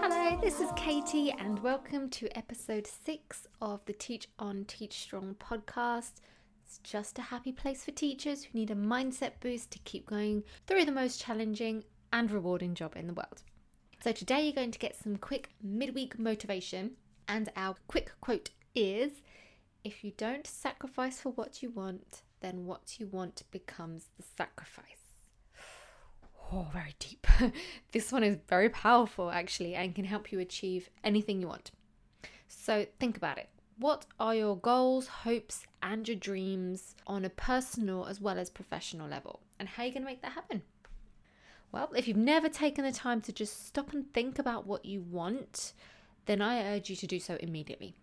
Hello, this is Katie, and welcome to episode six of the Teach On Teach Strong podcast. It's just a happy place for teachers who need a mindset boost to keep going through the most challenging and rewarding job in the world. So, today you're going to get some quick midweek motivation, and our quick quote is If you don't sacrifice for what you want, then what you want becomes the sacrifice. Oh, very deep. this one is very powerful, actually, and can help you achieve anything you want. So, think about it. What are your goals, hopes, and your dreams on a personal as well as professional level? And how are you going to make that happen? Well, if you've never taken the time to just stop and think about what you want, then I urge you to do so immediately.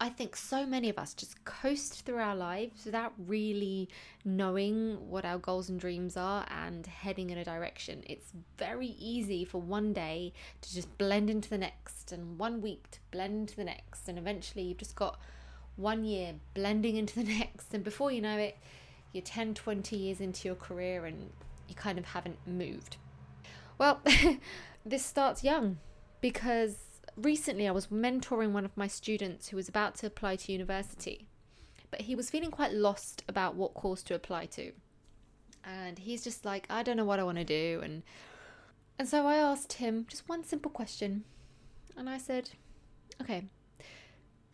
I think so many of us just coast through our lives without really knowing what our goals and dreams are and heading in a direction. It's very easy for one day to just blend into the next, and one week to blend into the next, and eventually you've just got one year blending into the next, and before you know it, you're 10, 20 years into your career and you kind of haven't moved. Well, this starts young because recently I was mentoring one of my students who was about to apply to university, but he was feeling quite lost about what course to apply to. And he's just like, I don't know what I want to do and and so I asked him just one simple question. And I said, "Okay,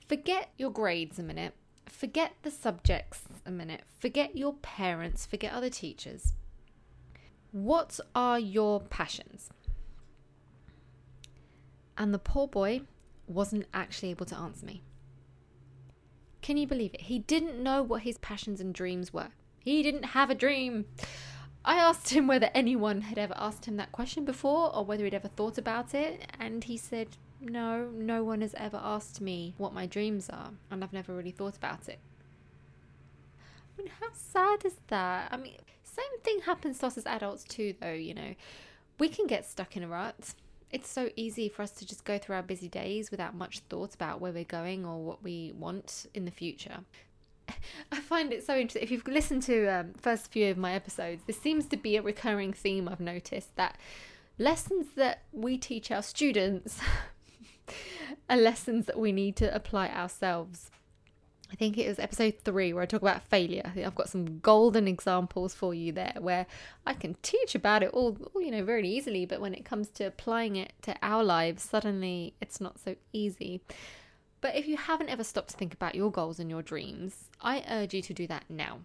forget your grades a minute. Forget the subjects a minute. Forget your parents, forget other teachers. What are your passions?" And the poor boy wasn't actually able to answer me. Can you believe it? He didn't know what his passions and dreams were. He didn't have a dream. I asked him whether anyone had ever asked him that question before or whether he'd ever thought about it, and he said, No, no one has ever asked me what my dreams are, and I've never really thought about it. I mean, how sad is that? I mean, same thing happens to us as adults too, though, you know. We can get stuck in a rut it's so easy for us to just go through our busy days without much thought about where we're going or what we want in the future. I find it so interesting. If you've listened to um, first few of my episodes, this seems to be a recurring theme I've noticed that lessons that we teach our students are lessons that we need to apply ourselves. I think it was episode three where I talk about failure. I've got some golden examples for you there where I can teach about it all, you know, very easily, but when it comes to applying it to our lives, suddenly it's not so easy. But if you haven't ever stopped to think about your goals and your dreams, I urge you to do that now.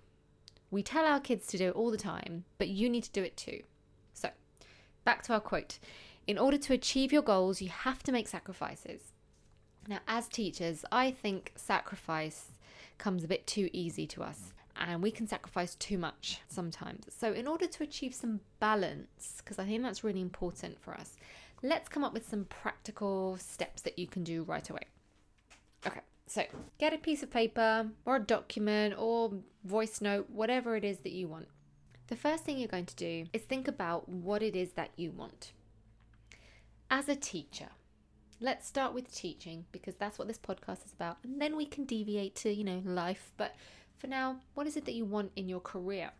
We tell our kids to do it all the time, but you need to do it too. So, back to our quote In order to achieve your goals, you have to make sacrifices. Now, as teachers, I think sacrifice comes a bit too easy to us and we can sacrifice too much sometimes. So, in order to achieve some balance, because I think that's really important for us, let's come up with some practical steps that you can do right away. Okay, so get a piece of paper or a document or voice note, whatever it is that you want. The first thing you're going to do is think about what it is that you want. As a teacher, let's start with teaching because that's what this podcast is about. And then we can deviate to, you know, life. But for now, what is it that you want in your career?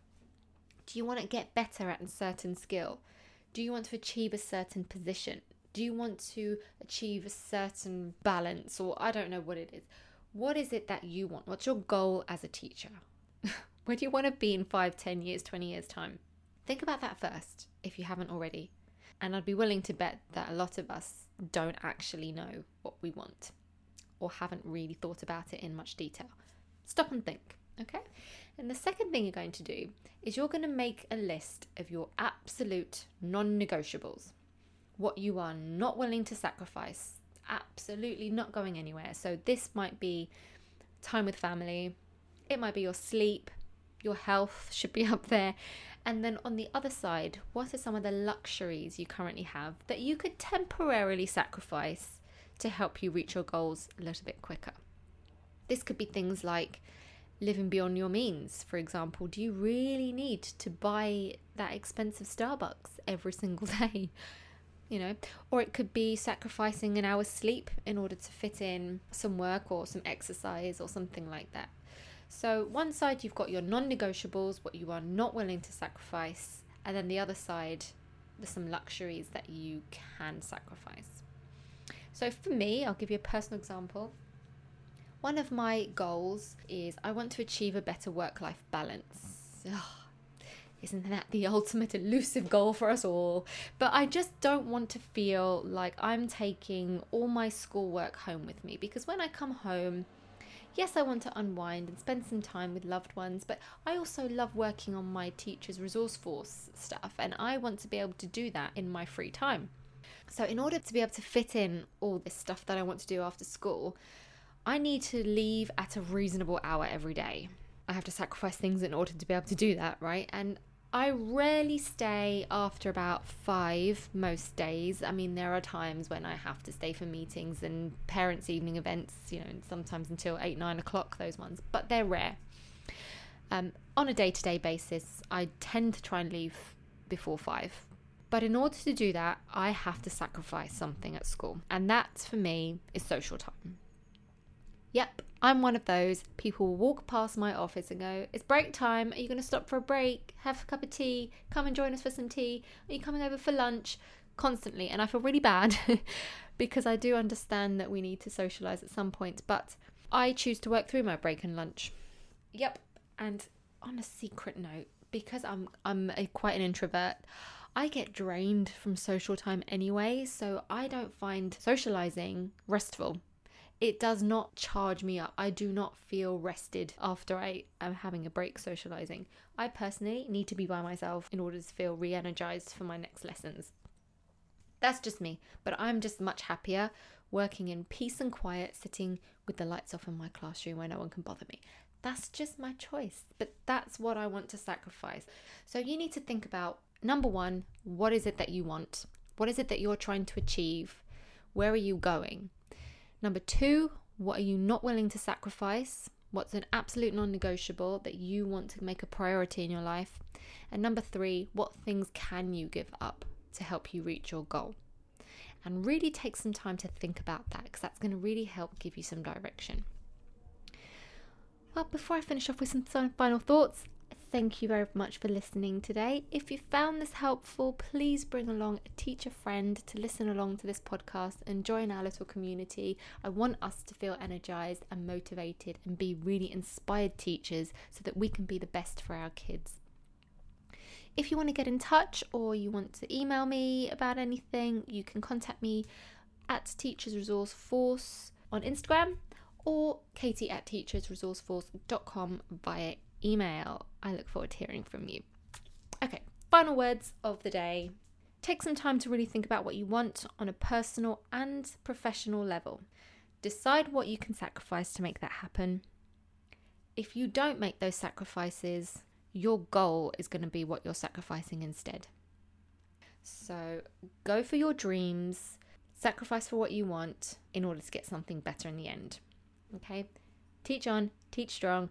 Do you want to get better at a certain skill? Do you want to achieve a certain position? Do you want to achieve a certain balance or I don't know what it is? What is it that you want? What's your goal as a teacher? Where do you want to be in five, ten years, 20 years' time? Think about that first if you haven't already. And I'd be willing to bet that a lot of us don't actually know what we want or haven't really thought about it in much detail. Stop and think, okay? And the second thing you're going to do is you're going to make a list of your absolute non negotiables, what you are not willing to sacrifice, absolutely not going anywhere. So, this might be time with family, it might be your sleep, your health should be up there, and then on the other side, what are some of the luxuries you currently have that you could temporarily sacrifice to help you reach your goals a little bit quicker? This could be things like living beyond your means. For example, do you really need to buy that expensive Starbucks every single day? You know, or it could be sacrificing an hour's sleep in order to fit in some work or some exercise or something like that. So, one side you've got your non negotiables, what you are not willing to sacrifice, and then the other side, there's some luxuries that you can sacrifice. So, for me, I'll give you a personal example. One of my goals is I want to achieve a better work life balance. Ugh, isn't that the ultimate elusive goal for us all? But I just don't want to feel like I'm taking all my schoolwork home with me because when I come home, yes, I want to unwind and spend some time with loved ones, but I also love working on my teacher's resource force stuff and I want to be able to do that in my free time. So, in order to be able to fit in all this stuff that I want to do after school, I need to leave at a reasonable hour every day. I have to sacrifice things in order to be able to do that, right? And I rarely stay after about five most days. I mean, there are times when I have to stay for meetings and parents' evening events, you know, sometimes until eight, nine o'clock, those ones, but they're rare. Um, on a day to day basis, I tend to try and leave before five. But in order to do that, I have to sacrifice something at school. And that for me is social time. Yep, I'm one of those. People walk past my office and go, It's break time. Are you going to stop for a break? Have a cup of tea? Come and join us for some tea? Are you coming over for lunch? Constantly. And I feel really bad because I do understand that we need to socialize at some point, but I choose to work through my break and lunch. Yep. And on a secret note, because I'm I'm a, quite an introvert, I get drained from social time anyway, so I don't find socializing restful it does not charge me up. I do not feel rested after I am having a break socializing. I personally need to be by myself in order to feel re energized for my next lessons. That's just me, but I'm just much happier working in peace and quiet, sitting with the lights off in my classroom where no one can bother me. That's just my choice, but that's what I want to sacrifice. So you need to think about number one, what is it that you want? What is it that you're trying to achieve? Where are you going? Number two, what are you not willing to sacrifice? What's an absolute non negotiable that you want to make a priority in your life? And number three, what things can you give up to help you reach your goal? And really take some time to think about that because that's going to really help give you some direction. Well, before I finish off with some final thoughts, Thank you very much for listening today. If you found this helpful, please bring along a teacher friend to listen along to this podcast and join our little community. I want us to feel energized and motivated and be really inspired teachers so that we can be the best for our kids. If you want to get in touch or you want to email me about anything, you can contact me at Teachers Resource Force on Instagram or katie at teachersresourceforce.com via email. I look forward to hearing from you. Okay, final words of the day. Take some time to really think about what you want on a personal and professional level. Decide what you can sacrifice to make that happen. If you don't make those sacrifices, your goal is going to be what you're sacrificing instead. So go for your dreams, sacrifice for what you want in order to get something better in the end. Okay? Teach on, teach strong,